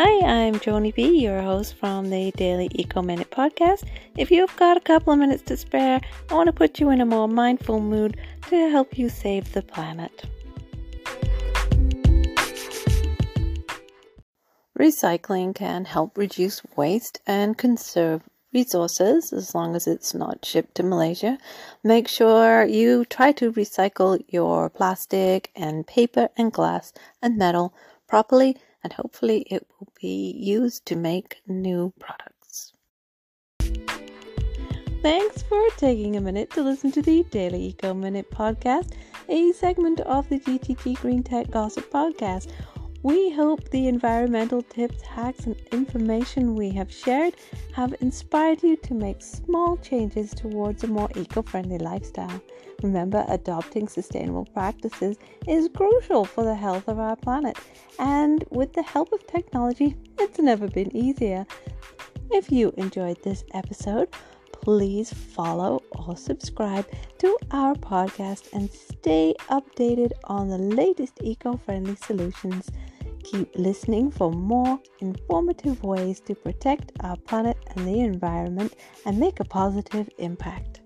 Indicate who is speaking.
Speaker 1: Hi, I'm Joni B, your host from the Daily Eco Minute podcast. If you've got a couple of minutes to spare, I want to put you in a more mindful mood to help you save the planet. Recycling can help reduce waste and conserve resources as long as it's not shipped to Malaysia. Make sure you try to recycle your plastic and paper and glass and metal properly and hopefully it will be used to make new products. Thanks for taking a minute to listen to the Daily Eco Minute podcast, a segment of the GTG Green Tech Gossip podcast. We hope the environmental tips, hacks, and information we have shared have inspired you to make small changes towards a more eco friendly lifestyle. Remember, adopting sustainable practices is crucial for the health of our planet, and with the help of technology, it's never been easier. If you enjoyed this episode, please follow or subscribe to our podcast and stay updated on the latest eco friendly solutions. Keep listening for more informative ways to protect our planet and the environment and make a positive impact.